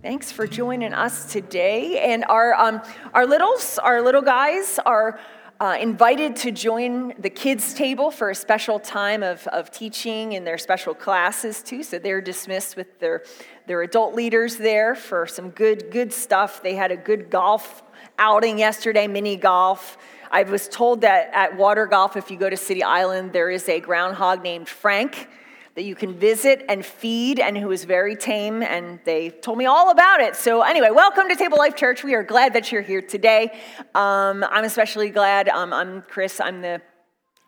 Thanks for joining us today. And our, um, our littles, our little guys are uh, invited to join the kids' table for a special time of, of teaching in their special classes too. So they're dismissed with their, their adult leaders there for some good, good stuff. They had a good golf outing yesterday, mini golf. I was told that at water golf, if you go to City Island, there is a groundhog named Frank that you can visit and feed and who is very tame and they told me all about it. So anyway welcome to table life church. We are glad that you're here today. Um, i'm especially glad um, i'm chris i'm the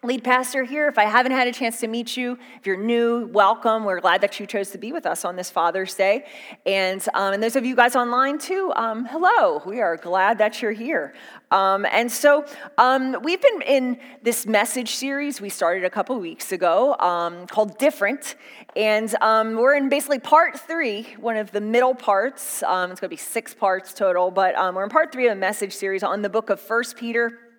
lead pastor here. If I haven't had a chance to meet you, if you're new, welcome. We're glad that you chose to be with us on this Father's Day. And, um, and those of you guys online too, um, hello. We are glad that you're here. Um, and so um, we've been in this message series we started a couple weeks ago um, called Different. And um, we're in basically part three, one of the middle parts. it's going to be six parts total, but we're in part three of a message series on the book of First Peter.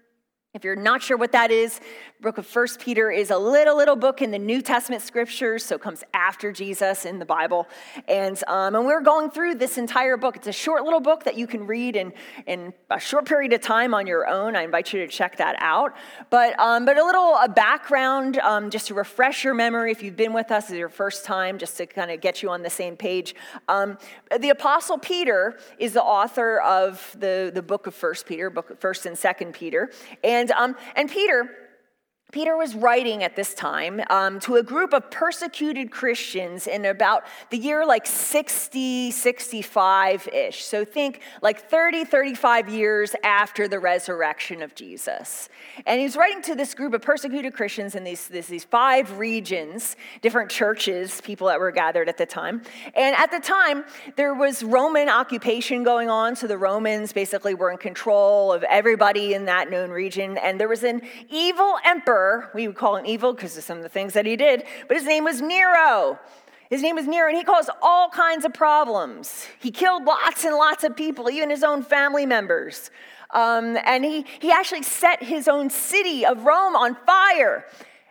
If you're not sure what that is, book of First Peter is a little, little book in the New Testament scriptures, so it comes after Jesus in the Bible. And, um, and we're going through this entire book. It's a short little book that you can read in, in a short period of time on your own. I invite you to check that out. But, um, but a little a background, um, just to refresh your memory if you've been with us as your first time, just to kind of get you on the same page. Um, the Apostle Peter is the author of the, the book of First Peter, book First and Second Peter. And, um, and Peter, Peter was writing at this time um, to a group of persecuted Christians in about the year like 60, 65 ish. So think like 30, 35 years after the resurrection of Jesus. And he was writing to this group of persecuted Christians in these, these five regions, different churches, people that were gathered at the time. And at the time, there was Roman occupation going on. So the Romans basically were in control of everybody in that known region. And there was an evil emperor emperor. We would call him evil because of some of the things that he did, but his name was Nero. His name was Nero, and he caused all kinds of problems. He killed lots and lots of people, even his own family members. Um, and he, he actually set his own city of Rome on fire.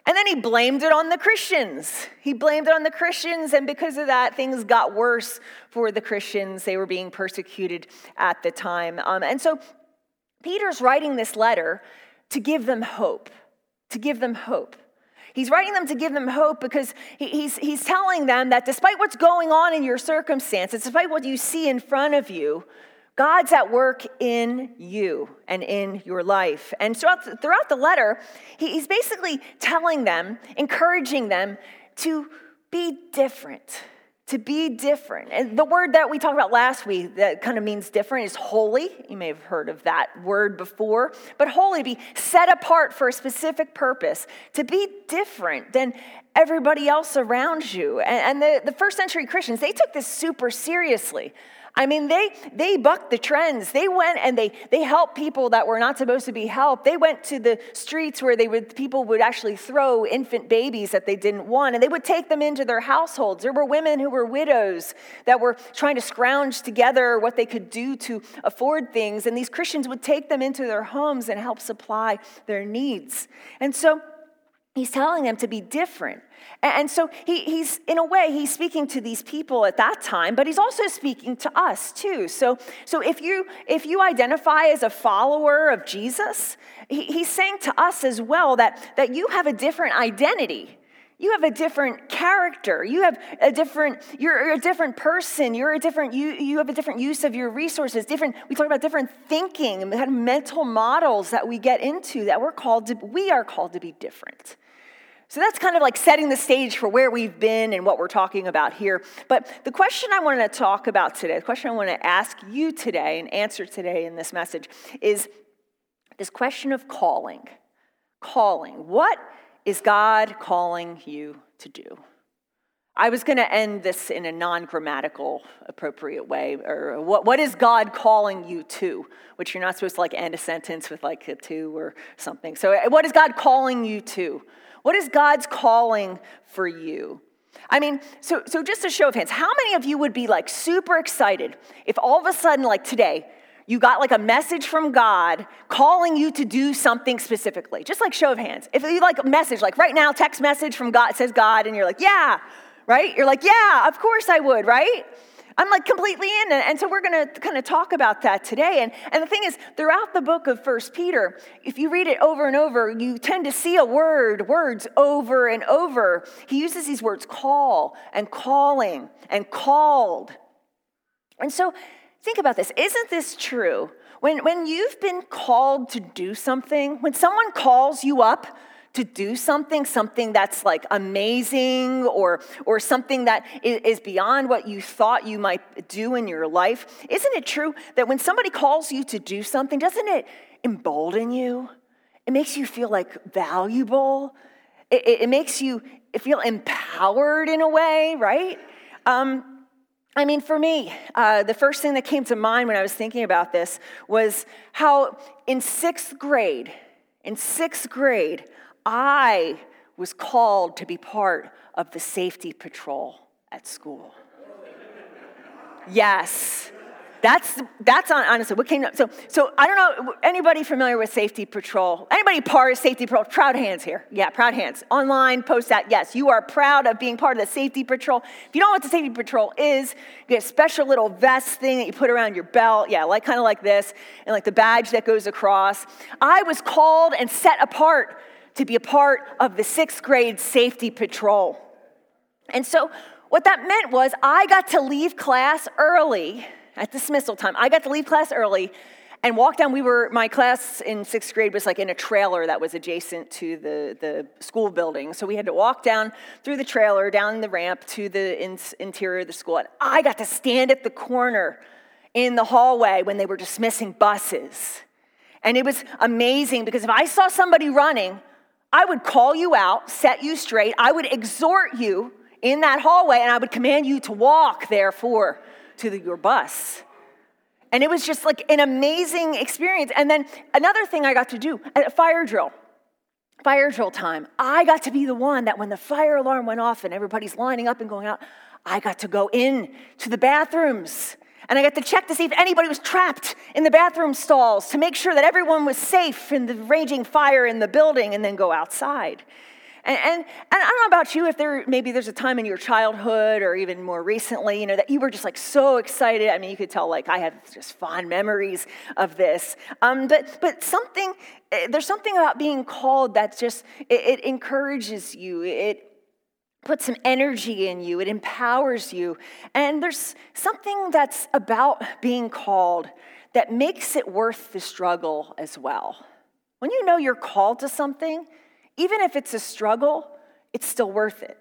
And then he blamed it on the Christians. He blamed it on the Christians, and because of that, things got worse for the Christians. They were being persecuted at the time. Um, and so Peter's writing this letter to give them hope to give them hope. He's writing them to give them hope because he's, he's telling them that despite what's going on in your circumstances, despite what you see in front of you, God's at work in you and in your life. And throughout throughout the letter, he's basically telling them, encouraging them to be different to be different. And the word that we talked about last week that kind of means different is holy. You may have heard of that word before. But holy, to be set apart for a specific purpose, to be different than everybody else around you. And, the, the first century Christians, they took this super seriously. I mean, they, they bucked the trends. They went and they, they helped people that were not supposed to be helped. They went to the streets where they would, people would actually throw infant babies that they didn't want, and they would take them into their households. There were women who were widows that were trying to scrounge together what they could do to afford things, and these Christians would take them into their homes and help supply their needs. And so he's telling them to be different. And so he, he's, in a way, he's speaking to these people at that time, but he's also speaking to us too. So, so if, you, if you identify as a follower of Jesus, he, he's saying to us as well that, that you have a different identity. You have a different character. You have a different, you're a different person. You're a different, you, you have a different use of your resources. Different, we talk about different thinking and kind of mental models that we get into that we're called to, we are called to be different. So that's kind of like setting the stage for where we've been and what we're talking about here. But the question I wanted to talk about today, the question I want to ask you today and answer today in this message is this question of calling. Calling. What is God calling you to do? I was going to end this in a non grammatical, appropriate way. Or what, what is God calling you to? Which you're not supposed to like end a sentence with like a to or something. So, eh, what is God calling you to? What is God's calling for you? I mean, so, so just a show of hands, how many of you would be like super excited if all of a sudden, like today, you got like a message from God calling you to do something specifically? Just like show of hands. If you like a message, like right now, text message from God says God, and you're like, yeah, right? You're like, yeah, of course I would, right? I'm like completely in. And so we're going to kind of talk about that today. And, and the thing is, throughout the book of First Peter, if you read it over and over, you tend to see a word, words over and over. He uses these words call and calling and called. And so think about this. Isn't this true? When, when you've been called to do something, when someone calls you up to do something, something that's like amazing or, or something that is beyond what you thought you might do in your life. Isn't it true that when somebody calls you to do something, doesn't it embolden you? It makes you feel like valuable. It, it, it makes you feel empowered in a way, right? Um, I mean, for me, uh, the first thing that came to mind when I was thinking about this was how in sixth grade, in sixth grade, I was called to be part of the safety patrol at school. Yes. That's that's on honestly what came up. So so I don't know anybody familiar with Safety Patrol? Anybody part of Safety Patrol? Proud hands here. Yeah, proud hands. Online, post that. Yes, you are proud of being part of the Safety Patrol. If you don't know what the Safety Patrol is, you get a special little vest thing that you put around your belt. Yeah, like kind of like this, and like the badge that goes across. I was called and set apart to be a part of the sixth grade safety patrol. And so, what that meant was I got to leave class early at dismissal time. I got to leave class early and walk down. We were, my class in sixth grade was like in a trailer that was adjacent to the, the school building. So we had to walk down through the trailer, down the ramp to the in, interior of the school. And I got to stand at the corner in the hallway when they were dismissing buses. And it was amazing because if I saw somebody running, I would call you out, set you straight. I would exhort you in that hallway, and I would command you to walk, therefore, to the, your bus. And it was just like an amazing experience. And then another thing I got to do a fire drill, fire drill time, I got to be the one that when the fire alarm went off and everybody's lining up and going out, I got to go in to the bathrooms and I got to check to see if anybody was trapped in the bathroom stalls to make sure that everyone was safe in the raging fire in the building and then go outside. And, and, and, I don't know about you if there maybe there's a time in your childhood or even more recently, you know, that you were just like so excited. I mean, you could tell like I have just fond memories of this. Um, but but something eh, there's something about being called that just it, it encourages you. It puts some energy in you, it empowers you. And there's something that's about being called that makes it worth the struggle as well. When you know you're called to something, even if it's a struggle, it's still worth it.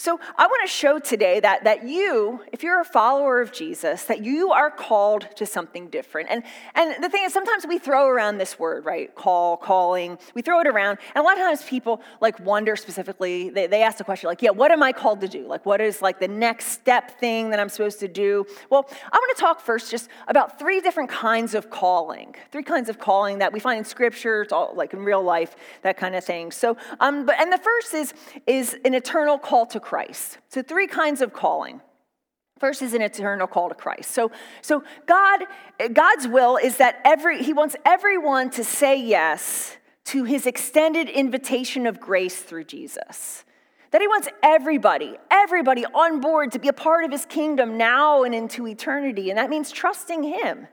So I want to show today that, that you, if you're a follower of Jesus, that you are called to something different. And, and the thing is, sometimes we throw around this word, right? Call, calling. We throw it around. And a lot of times people like wonder specifically, they, they ask the question like, yeah, what am I called to do? Like, what is like the next step thing that I'm supposed to do? Well, I want to talk first just about three different kinds of calling. Three kinds of calling that we find in scripture, it's all like in real life, that kind of thing. So, um, but, and the first is, is an eternal call to Christ. So, three kinds of calling. First is an eternal call to Christ. So, so God, God's will is that every He wants everyone to say yes to His extended invitation of grace through Jesus. That He wants everybody, everybody on board to be a part of His kingdom now and into eternity, and that means trusting Him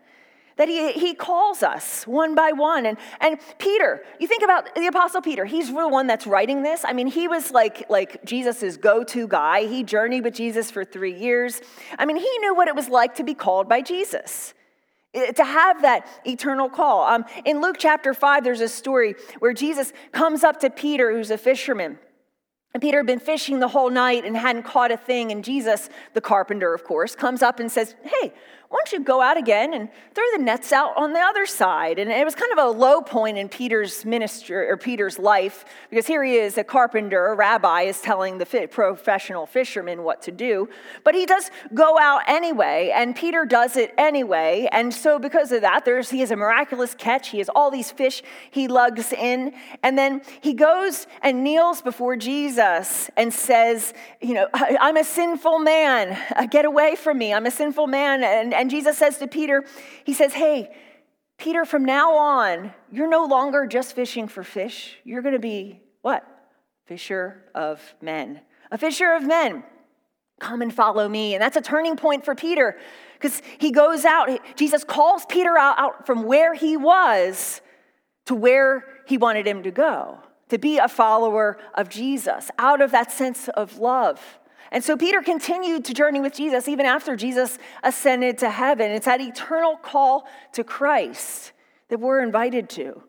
that he, he calls us one by one. And, and Peter, you think about the Apostle Peter, he's the one that's writing this. I mean, he was like, like Jesus' go to guy. He journeyed with Jesus for three years. I mean, he knew what it was like to be called by Jesus. Eh, to have that eternal call. Um, in Luke chapter 5, there's a story where Jesus comes up to Peter, who's a fisherman. And Peter had been fishing the whole night and hadn't caught a thing. And Jesus, the carpenter, of course, comes up and says, Hey, why don't you go out again and throw the nets out on the other side? And it was kind of a low point in Peter's ministry or Peter's life because here he is, a carpenter, a rabbi, is telling the professional fisherman what to do. But he does go out anyway, and Peter does it anyway. And so, because of that, there's he has a miraculous catch. He has all these fish he lugs in, and then he goes and kneels before Jesus and says, "You know, I'm a sinful man. Uh, get away from me. I'm a sinful man." And, and and Jesus says to Peter, He says, Hey, Peter, from now on, you're no longer just fishing for fish. You're going to be what? Fisher of men. A fisher of men. Come and follow me. And that's a turning point for Peter because he goes out. Jesus calls Peter out, out from where he was to where he wanted him to go, to be a follower of Jesus, out of that sense of love. And so Peter continued to journey with Jesus even after Jesus ascended to heaven. It's that eternal call to Christ that we're invited to.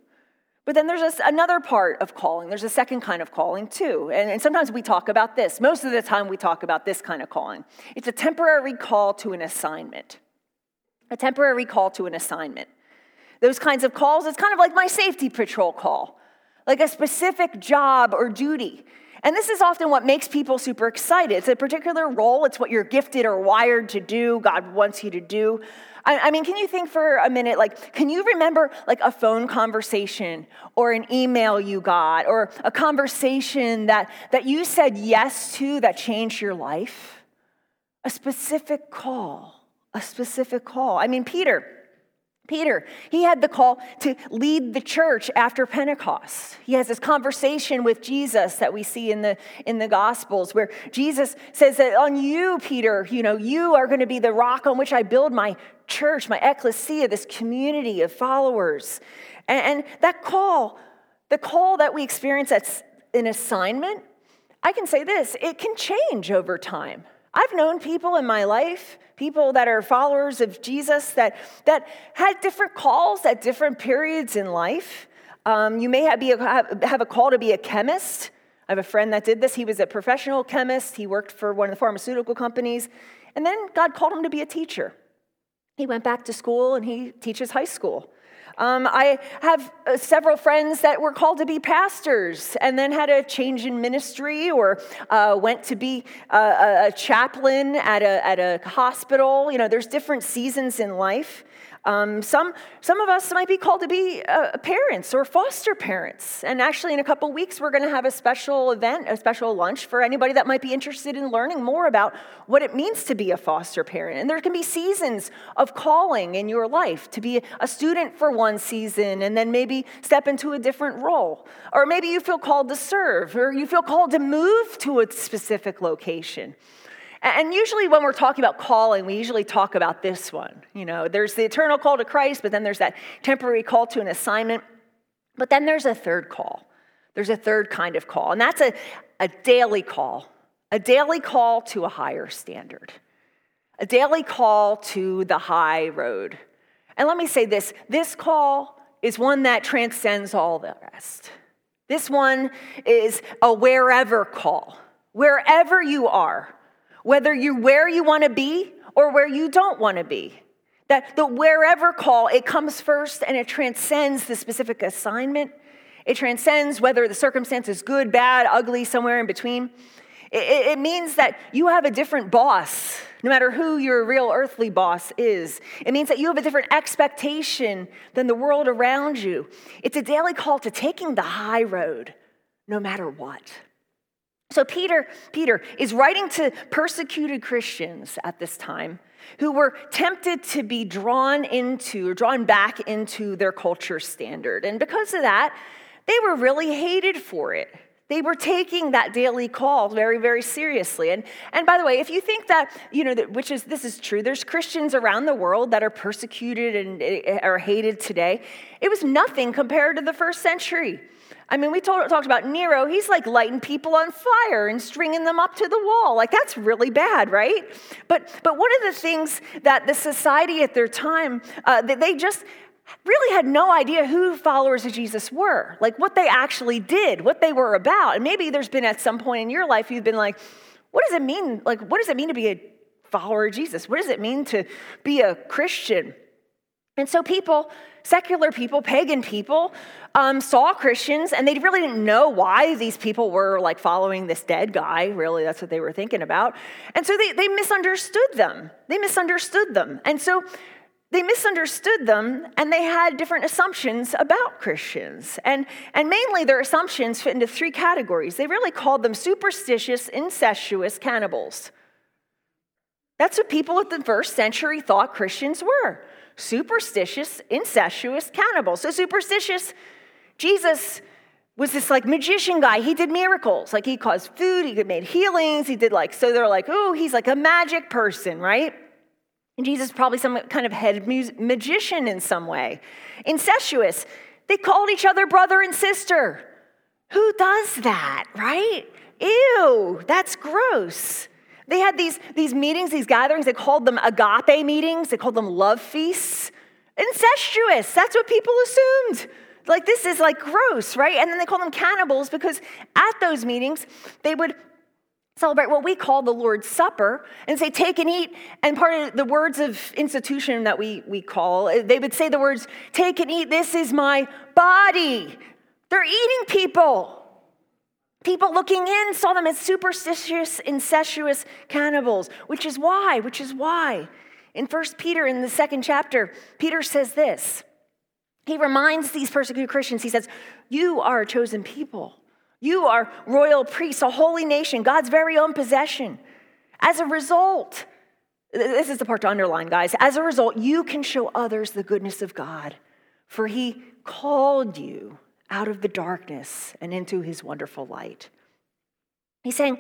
But then there's another part of calling. There's a second kind of calling too. And, and sometimes we talk about this. Most of the time, we talk about this kind of calling. It's a temporary call to an assignment. A temporary call to an assignment. Those kinds of calls, it's kind of like my safety patrol call, like a specific job or duty. And this is often what makes people super excited. It's a particular role, it's what you're gifted or wired to do, God wants you to do. I, mean, can you think for a minute, like, can you remember like a phone conversation or an email you got or a conversation that, that you said yes to that changed your life? A specific call, a specific call. I mean, Peter, Peter, he had the call to lead the church after Pentecost. He has this conversation with Jesus that we see in the, in the Gospels where Jesus says that on you, Peter, you know, you are going to be the rock on which I build my church, my ecclesia, this community of followers. And, and that call, the call that we experience that's an assignment, I can say this, it can change over time. I've known people in my life, people that are followers of Jesus, that, that had different calls at different periods in life. Um, you may have, be a, have a call to be a chemist. I have a friend that did this. He was a professional chemist, he worked for one of the pharmaceutical companies, and then God called him to be a teacher. He went back to school and he teaches high school. Um, I have uh, several friends that were called to be pastors and then had a change in ministry or uh, went to be a, a chaplain at a, at a hospital. You know, there's different seasons in life. Um, some, some of us might be called to be uh, parents or foster parents. And actually, in a couple weeks, we're going to have a special event, a special lunch for anybody that might be interested in learning more about what it means to be a foster parent. And there can be seasons of calling in your life to be a student for one season and then maybe step into a different role. Or maybe you feel called to serve, or you feel called to move to a specific location. And usually, when we're talking about calling, we usually talk about this one. You know, there's the eternal call to Christ, but then there's that temporary call to an assignment. But then there's a third call. There's a third kind of call, and that's a, a daily call, a daily call to a higher standard, a daily call to the high road. And let me say this this call is one that transcends all the rest. This one is a wherever call. Wherever you are, whether you're where you want to be or where you don't want to be. That the wherever call, it comes first and it transcends the specific assignment. It transcends whether the circumstance is good, bad, ugly, somewhere in between. It, it, means that you have a different boss, no matter who your real earthly boss is. It means that you have a different expectation than the world around you. It's a daily call to taking the high road, no matter what. So Peter, Peter is writing to persecuted Christians at this time who were tempted to be drawn into or drawn back into their culture standard. And because of that, they were really hated for it. They were taking that daily call very, very seriously. And, and by the way, if you think that, you know, that, which is, this is true, there's Christians around the world that are persecuted and eh, are hated today. It was nothing compared to the first century. I mean, we told, talked about Nero. He's like lighting people on fire and stringing them up to the wall. Like, that's really bad, right? But, but one of the things that the society at their time, uh, they just really had no idea who followers of Jesus were, like what they actually did, what they were about. And maybe there's been at some point in your life you've been like, what does it mean? Like, what does it mean to be a follower of Jesus? What does it mean to be a Christian? And so people, secular people, pagan people, um, saw Christians and they really didn't know why these people were like following this dead guy. Really, that's what they were thinking about. And so they, they misunderstood them. They misunderstood them. And so they misunderstood them and they had different assumptions about Christians. And, and mainly their assumptions fit into three categories. They really called them superstitious, incestuous cannibals. That's what people at the first century thought Christians were superstitious, incestuous cannibal. So, superstitious, Jesus was this like magician guy. He did miracles. Like he caused food, he could made healings, he did like, so they're like, oh, he's like a magic person, right? And Jesus probably some kind of head magician in some way. Incestuous. They called each other brother and sister. Who does that, right? Ew, that's gross. They had these, these meetings, these gatherings, they called them agape meetings, they called them love feasts. Incestuous, that's what people assumed. Like, this is like gross, right? And then they call them cannibals because at those meetings, they would celebrate what we call the Lord's Supper and say, take and eat. And part of the words of institution that we, we call, they would say the words, take and eat, this is my body. They're eating people. People looking in saw them as superstitious, incestuous cannibals, which is why, which is why. In First Peter, in the second chapter, Peter says this he reminds these persecuted Christians, he says, You are a chosen people. You are royal priests, a holy nation, God's very own possession. As a result, this is the part to underline, guys. As a result, you can show others the goodness of God, for he called you out of the darkness and into his wonderful light. He's saying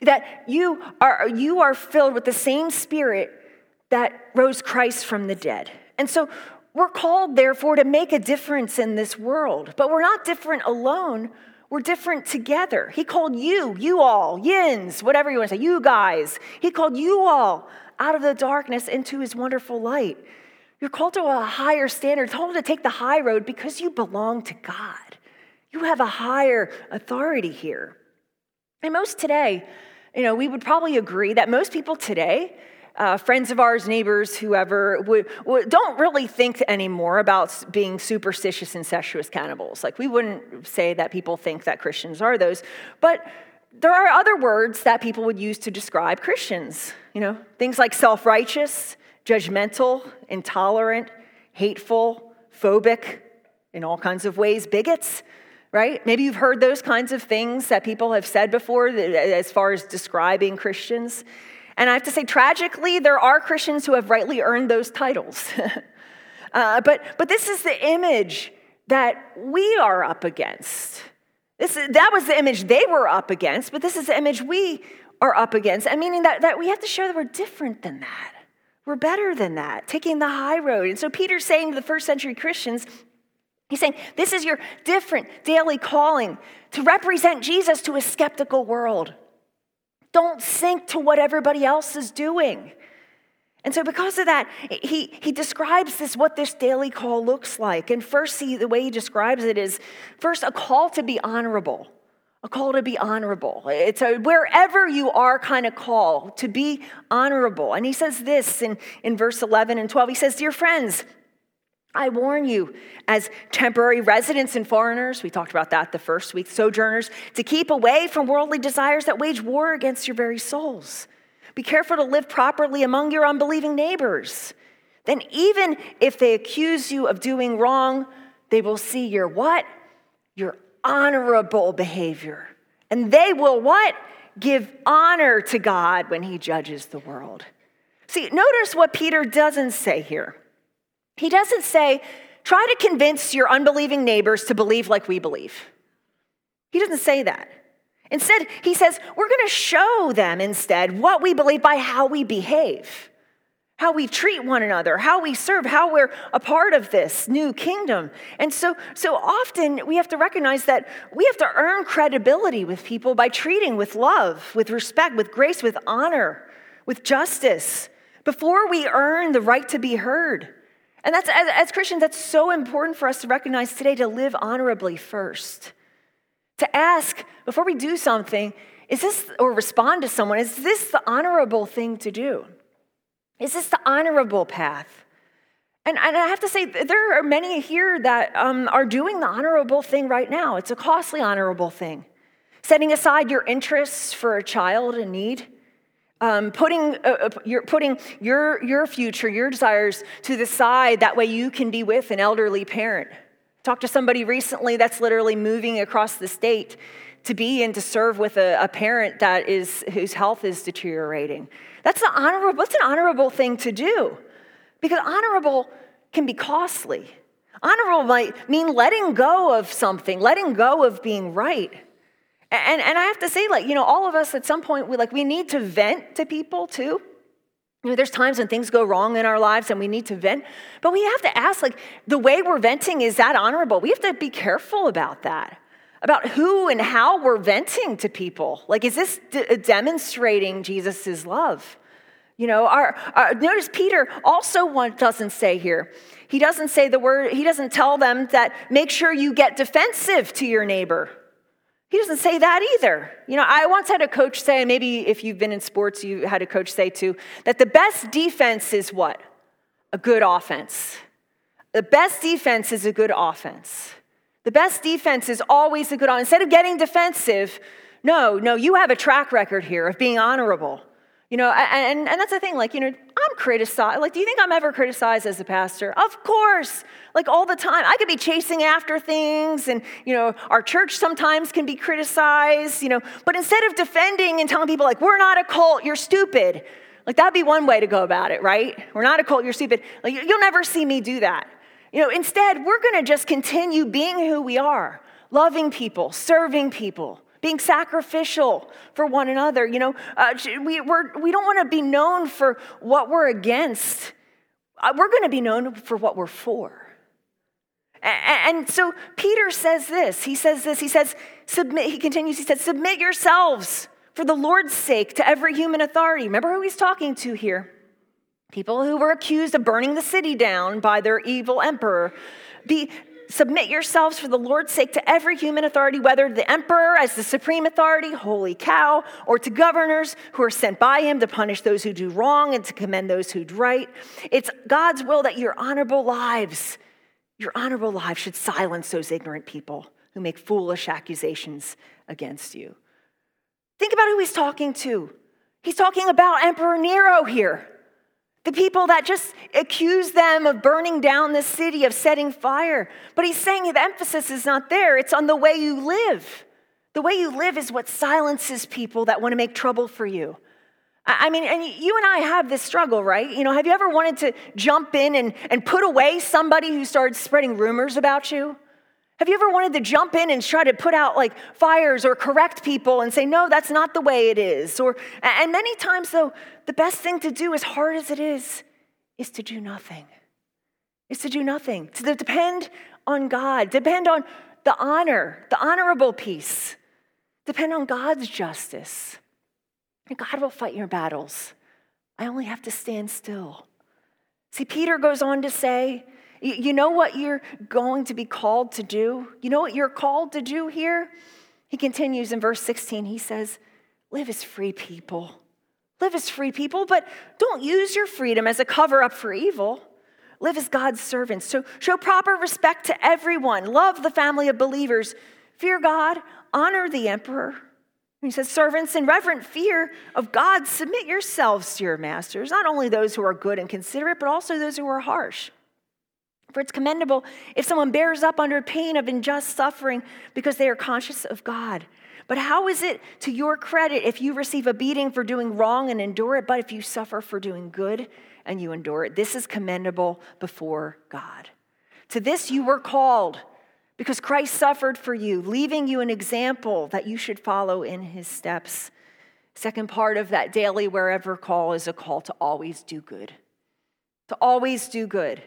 that you are, you are filled with the same spirit that rose Christ from the dead. And so we're called, therefore, to make a difference in this world, but we're not different alone. We're different together. He called you, you all, yins, whatever you want to say, you guys. He called you all out of the darkness into his wonderful light. You're called to a higher standard, told to take the high road because you belong to God. You have a higher authority here. And most today, you know, we would probably agree that most people today uh, friends of ours, neighbors, whoever, would, would, don't really think anymore about being superstitious, incestuous cannibals. Like, we wouldn't say that people think that Christians are those, but there are other words that people would use to describe Christians. You know, things like self righteous, judgmental, intolerant, hateful, phobic, in all kinds of ways, bigots right? Maybe you've heard those kinds of things that people have said before as far as describing Christians. And I have to say, tragically, there are Christians who have rightly earned those titles. uh, but, but this is the image that we are up against. This, that was the image they were up against, but this is the image we are up against. And meaning that, that we have to show that we're different than that. We're better than that, taking the high road. And so Peter's saying to the first century Christians, he's saying, This is your different daily calling to represent Jesus to a skeptical world. Don't sink to what everybody else is doing. And so, because of that, he, he describes this, what this daily call looks like. And first, he, the way he describes it is first, a call to be honorable. A call to be honorable. It's a wherever you are kind of call to be honorable. And he says this in, in verse 11 and 12. He says, Dear friends, I warn you, as temporary residents and foreigners, we talked about that the first week, sojourners, to keep away from worldly desires that wage war against your very souls. Be careful to live properly among your unbelieving neighbors. Then, even if they accuse you of doing wrong, they will see your what? Your honorable behavior. And they will what? Give honor to God when he judges the world. See, notice what Peter doesn't say here. He doesn't say, try to convince your unbelieving neighbors to believe like we believe. He doesn't say that. Instead, he says, we're going to show them instead what we believe by how we behave, how we treat one another, how we serve, how we're a part of this new kingdom. And so, so often we have to recognize that we have to earn credibility with people by treating with love, with respect, with grace, with honor, with justice, before we earn the right to be heard. And that's, as, as Christians, that's so important for us to recognize today to live honorably first. To ask before we do something, is this, or respond to someone, is this the honorable thing to do? Is this the honorable path? And, and I have to say, there are many here that um, are doing the honorable thing right now. It's a costly, honorable thing. Setting aside your interests for a child in need, um, putting, uh, uh, your, putting your, your future, your desires to the side, that way you can be with an elderly parent. Talked to somebody recently that's literally moving across the state to be and to serve with a, a parent that is, whose health is deteriorating. That's, an honorable, that's an honorable thing to do because honorable can be costly. Honorable might mean letting go of something, letting go of being right. And, and I have to say, like, you know, all of us at some point, we like we need to vent to people too. You know, there's times when things go wrong in our lives and we need to vent, but we have to ask, like, the way we're venting, is that honorable? We have to be careful about that, about who and how we're venting to people. Like, is this d- demonstrating Jesus' love? You know, our, our, notice Peter also one, doesn't say here. He doesn't say the word, he doesn't tell them that make sure you get defensive to your neighbor. He doesn't say that either. You know, I once had a coach say, maybe if you've been in sports, you had a coach say too, that the best defense is what? A good offense. The best defense is a good offense. The best defense is always a good offense. Instead of getting defensive, no, no, you have a track record here of being honorable. You know, and, and that's the thing, like, you know, I'm criticized. Like, do you think I'm ever criticized as a pastor? Of course, like all the time. I could be chasing after things, and, you know, our church sometimes can be criticized, you know, but instead of defending and telling people, like, we're not a cult, you're stupid, like, that'd be one way to go about it, right? We're not a cult, you're stupid. Like, you'll never see me do that. You know, instead, we're gonna just continue being who we are, loving people, serving people being sacrificial for one another. You know, uh, we, we're, we don't want to be known for what we're against. Uh, we're going to be known for what we're for. And, and so Peter says this. He says this. He says, submit, he continues, he says, submit yourselves for the Lord's sake to every human authority. Remember who he's talking to here? People who were accused of burning the city down by their evil emperor. Be, Submit yourselves for the Lord's sake to every human authority, whether the emperor as the supreme authority, holy cow, or to governors who are sent by him to punish those who do wrong and to commend those who do right. It's God's will that your honorable lives, your honorable lives should silence those ignorant people who make foolish accusations against you. Think about who he's talking to. He's talking about Emperor Nero here. The people that just accuse them of burning down the city, of setting fire. But he's saying the emphasis is not there, it's on the way you live. The way you live is what silences people that want to make trouble for you. I mean, and you and I have this struggle, right? You know, have you ever wanted to jump in and, and put away somebody who started spreading rumors about you? Have you ever wanted to jump in and try to put out like fires or correct people and say, no, that's not the way it is? Or, and many times, though, the best thing to do, as hard as it is, is to do nothing. Is to do nothing, to depend on God, depend on the honor, the honorable peace, depend on God's justice. And God will fight your battles. I only have to stand still. See, Peter goes on to say, you know what you're going to be called to do? You know what you're called to do here? He continues in verse 16. He says, Live as free people. Live as free people, but don't use your freedom as a cover up for evil. Live as God's servants. So show proper respect to everyone. Love the family of believers. Fear God. Honor the emperor. He says, Servants, in reverent fear of God, submit yourselves to your masters, not only those who are good and considerate, but also those who are harsh. For it's commendable if someone bears up under pain of unjust suffering because they are conscious of God. But how is it to your credit if you receive a beating for doing wrong and endure it, but if you suffer for doing good and you endure it? This is commendable before God. To this you were called because Christ suffered for you, leaving you an example that you should follow in his steps. Second part of that daily wherever call is a call to always do good. To always do good.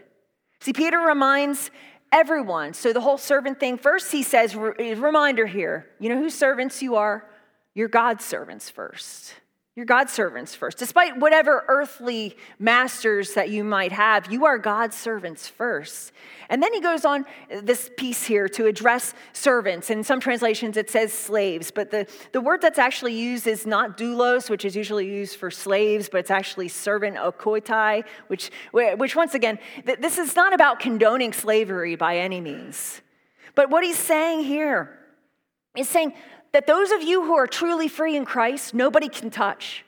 See, Peter reminds everyone. So the whole servant thing, first he says, reminder here, you know whose servants you are? You're God's servants first. You're God's servants first. Despite whatever earthly masters that you might have, you are God's servants first. And then he goes on this piece here to address servants. In some translations, it says slaves, but the, the word that's actually used is not doulos, which is usually used for slaves, but it's actually servant okoitai, which, which once again, this is not about condoning slavery by any means. But what he's saying here is saying, that those of you who are truly free in Christ, nobody can touch.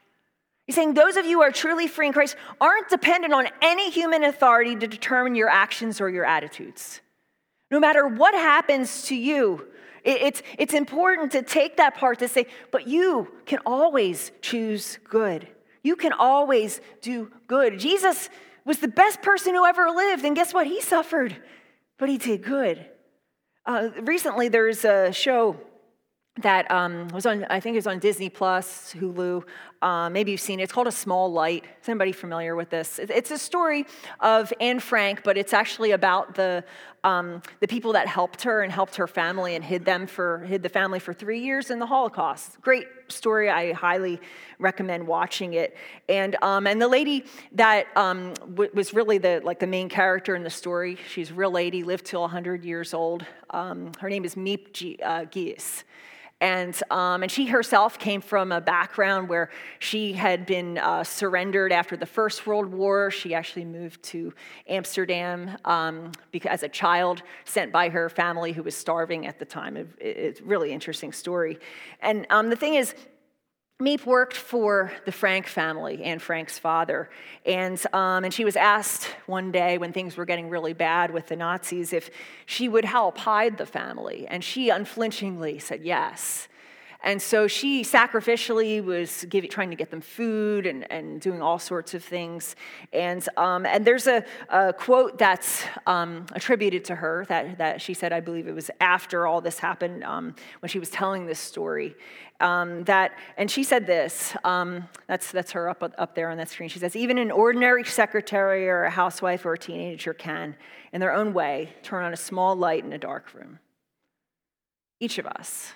He's saying those of you who are truly free in Christ aren't dependent on any human authority to determine your actions or your attitudes. No matter what happens to you, it's, it's important to take that part to say, but you can always choose good. You can always do good. Jesus was the best person who ever lived, and guess what? He suffered. but he did good. Uh, recently, there's a show that um, was on, I think it was on Disney Plus, Hulu. Uh, maybe you've seen it. It's called A Small Light. Is anybody familiar with this? It's a story of Anne Frank, but it's actually about the, um, the people that helped her and helped her family and hid them for hid the family for three years in the Holocaust. Great story. I highly recommend watching it. And um, and the lady that um, w- was really the like the main character in the story. She's a real lady, lived till 100 years old. Um, her name is Miep G- uh, Gies. And, um, and she herself came from a background where she had been uh, surrendered after the First World War. She actually moved to Amsterdam um, because, as a child, sent by her family who was starving at the time. It's a really interesting story. And um, the thing is, Miep worked for the Frank family and Frank's father. And, um, and she was asked one day when things were getting really bad with the Nazis if she would help hide the family. And she unflinchingly said yes. And so she sacrificially was giving, trying to get them food and, and doing all sorts of things. And, um, and there's a, a quote that's um, attributed to her that, that she said, I believe it was after all this happened, um, when she was telling this story. Um, that, and she said this, um, that's, that's her up, up there on that screen. She says, even an ordinary secretary or a housewife or a teenager can, in their own way, turn on a small light in a dark room. Each of us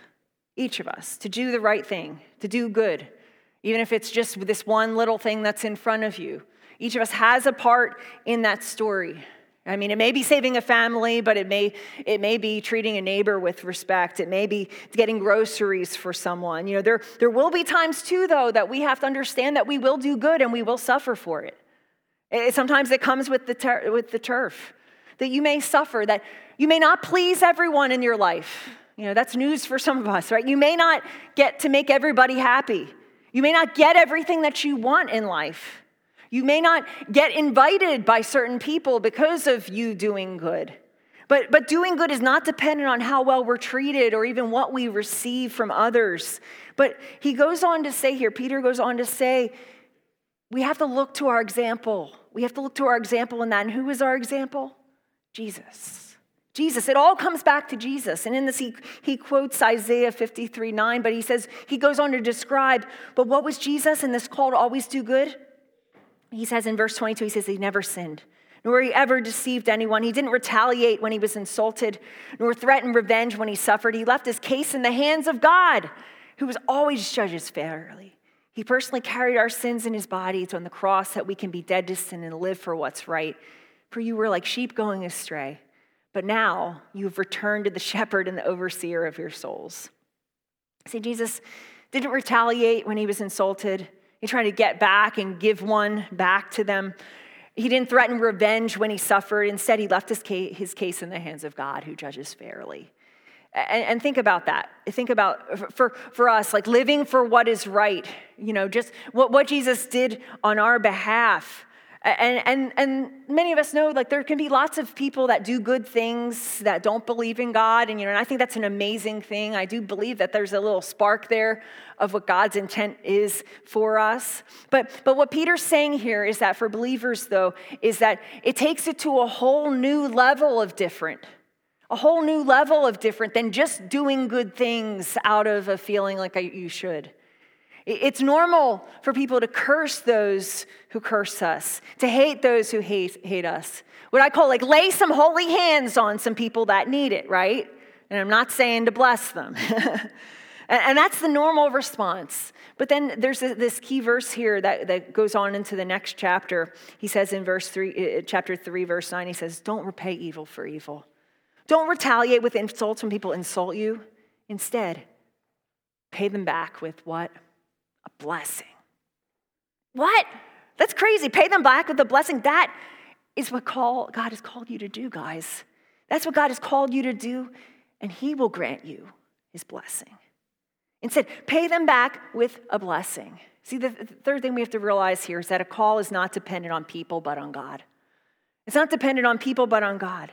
each of us, to do the right thing, to do good, even if it's just this one little thing that's in front of you. Each of us has a part in that story. I mean, it may be saving a family, but it may, it may be treating a neighbor with respect. It may be getting groceries for someone. You know, there, there will be times too, though, that we have to understand that we will do good and we will suffer for it. it sometimes it comes with the, ter- with the turf, that you may suffer, that you may not please everyone in your life. You know, that's news for some of us, right? You may not get to make everybody happy. You may not get everything that you want in life. You may not get invited by certain people because of you doing good. But, but doing good is not dependent on how well we're treated or even what we receive from others. But he goes on to say here, Peter goes on to say, we have to look to our example. We have to look to our example in that. And who is our example? Jesus. Jesus. It all comes back to Jesus. And in this, he, he quotes Isaiah 53 9, but he says, he goes on to describe, but what was Jesus in this call to always do good? He says in verse 22, he says, he never sinned, nor he ever deceived anyone. He didn't retaliate when he was insulted, nor threaten revenge when he suffered. He left his case in the hands of God, who was always judges fairly. He personally carried our sins in his body on the cross that we can be dead to sin and live for what's right. For you were like sheep going astray but now you've returned to the shepherd and the overseer of your souls. See, Jesus didn't retaliate when he was insulted. He tried to get back and give one back to them. He didn't threaten revenge when he suffered. Instead, he left his case, his case in the hands of God who judges fairly. And, and, think about that. Think about for, for us, like living for what is right, you know, just what, what Jesus did on our behalf. And, and, and many of us know like there can be lots of people that do good things that don't believe in God. And, you know, and I think that's an amazing thing. I do believe that there's a little spark there of what God's intent is for us. But, but what Peter's saying here is that for believers, though, is that it takes it to a whole new level of different a whole new level of different than just doing good things out of a feeling like you should. It's normal for people to curse those who curse us, to hate those who hate, hate us. What I call like lay some holy hands on some people that need it, right? And I'm not saying to bless them. and that's the normal response. But then there's this key verse here that, that goes on into the next chapter. He says in verse 3, uh, chapter 3, verse 9, he says, Don't repay evil for evil. Don't retaliate with insults when people insult you. Instead, pay them back with what? Blessing. What? That's crazy. Pay them back with a blessing. That is what call, God has called you to do, guys. That's what God has called you to do, and He will grant you His blessing. Instead, pay them back with a blessing. See, the third thing we have to realize here is that a call is not dependent on people, but on God. It's not dependent on people, but on God.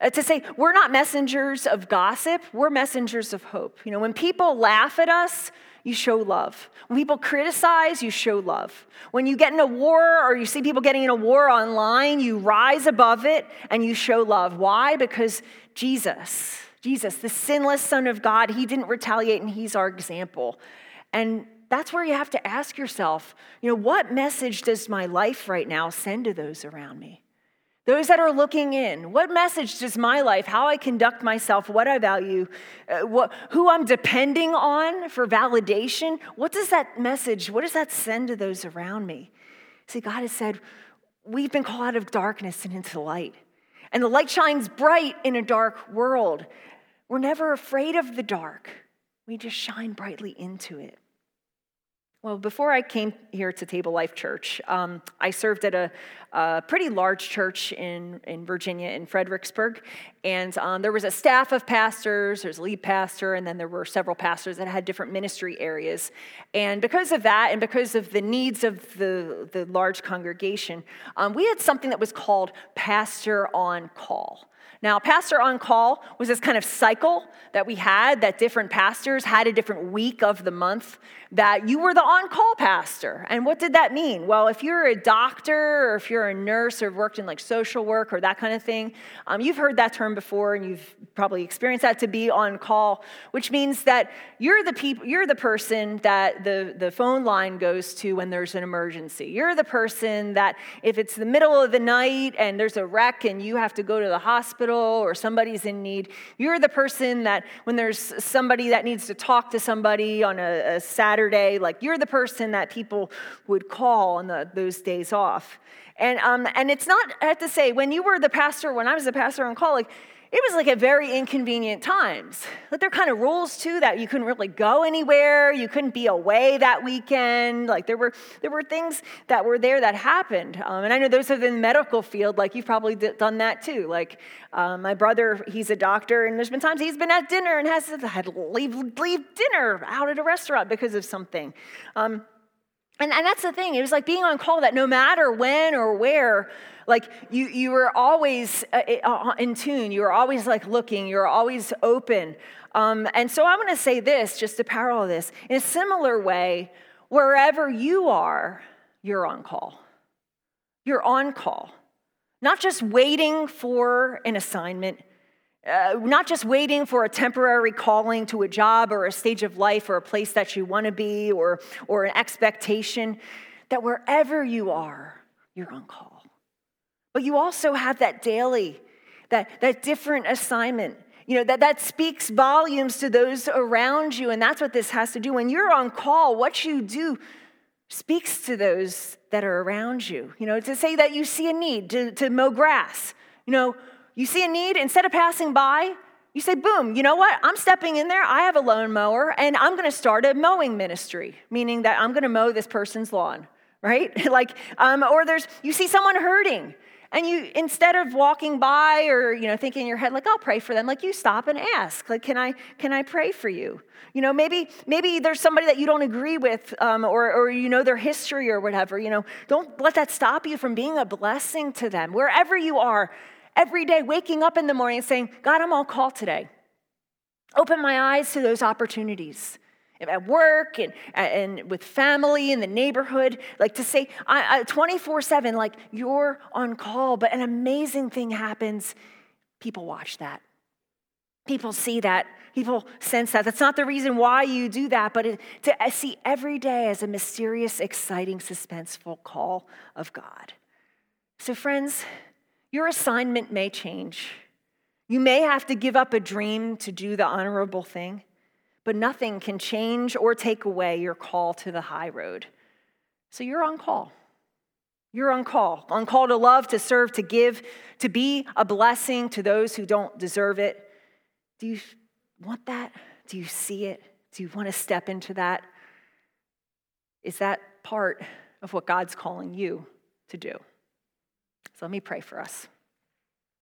Uh, to say we're not messengers of gossip, we're messengers of hope. You know, when people laugh at us, you show love. When people criticize, you show love. When you get in a war or you see people getting in a war online, you rise above it and you show love. Why? Because Jesus, Jesus, the sinless Son of God, he didn't retaliate and he's our example. And that's where you have to ask yourself, you know, what message does my life right now send to those around me? Those that are looking in, what message does my life, how I conduct myself, what I value, uh, what, who I'm depending on for validation, what does that message, what does that send to those around me? See, God has said, we've been called out of darkness and into light. And the light shines bright in a dark world. We're never afraid of the dark, we just shine brightly into it. Well, before I came here to Table Life Church, um, I served at a, a, pretty large church in, in Virginia, in Fredericksburg. And um, there was a staff of pastors, there's a lead pastor, and then there were several pastors that had different ministry areas. And because of that, and because of the needs of the, the large congregation, um, we had something that was called Pastor on Call. Now, pastor on call was this kind of cycle that we had that different pastors had a different week of the month that you were the on call pastor. And what did that mean? Well, if you're a doctor or if you're a nurse or worked in like social work or that kind of thing, um, you've heard that term before and you've probably experienced that to be on call, which means that you're the you're the person that the, the phone line goes to when there's an emergency. You're the person that if it's the middle of the night and there's a wreck and you have to go to the hospital or somebody's in need, you're the person that when there's somebody that needs to talk to somebody on a, a Saturday like you're the person that people would call on the, those days off. And, um, and it's not, I have to say, when you were the pastor, when I was the pastor on call, like, it was like at very inconvenient times. But there are kind of rules too that you couldn't really go anywhere, you couldn't be away that weekend. Like there were there were things that were there that happened. Um, and I know those of in the medical field, like you've probably done that too. Like um, my brother, he's a doctor, and there's been times he's been at dinner and has had to leave leave dinner out at a restaurant because of something. Um, and, and that's the thing. It was like being on call that no matter when or where, like you, you were always uh, uh, in tune. You were always like looking. You were always open. Um, and so I'm going to say this just to parallel this. In a similar way, wherever you are, you're on call. You're on call. Not just waiting for an assignment, uh, not just waiting for a temporary calling to a job or a stage of life or a place that you want to be or, or an expectation, that wherever you are, you're on call. But you also have that daily, that, that different assignment. You know, that, that speaks volumes to those around you, and that's what this has to do. When you're on call, what you do speaks to those that are around you. You know, to say that you see a need to, to mow grass. You know, you see a need, instead of passing by, you say, boom, you know what? I'm stepping in there. I have a lawn mower, and I'm going to start a mowing ministry, meaning that I'm going to mow this person's lawn, right? like, um, or there's, you see someone hurting, and you, instead of walking by or, you know, thinking in your head, like, I'll pray for them, like, you stop and ask, like, can I, can I pray for you? You know, maybe, maybe there's somebody that you don't agree with um, or, or you know their history or whatever, you know. Don't let that stop you from being a blessing to them. Wherever you are, every day, waking up in the morning and saying, God, I'm on call today. Open my eyes to those opportunities at work and, and with family in the neighborhood, like to say 24 7, like you're on call. But an amazing thing happens. People watch that. People see that. People sense that. That's not the reason why you do that, but to uh, see every day as a mysterious, exciting, suspenseful call of God. So, friends, your assignment may change. You may have to give up a dream to do the honorable thing, but nothing can change or take away your call to the high road. So you're on call. You're on call, on call to love, to serve, to give, to be a blessing to those who don't deserve it. Do you want that? Do you see it? Do you want to step into that? Is that part of what God's calling you to do? So let me pray for us.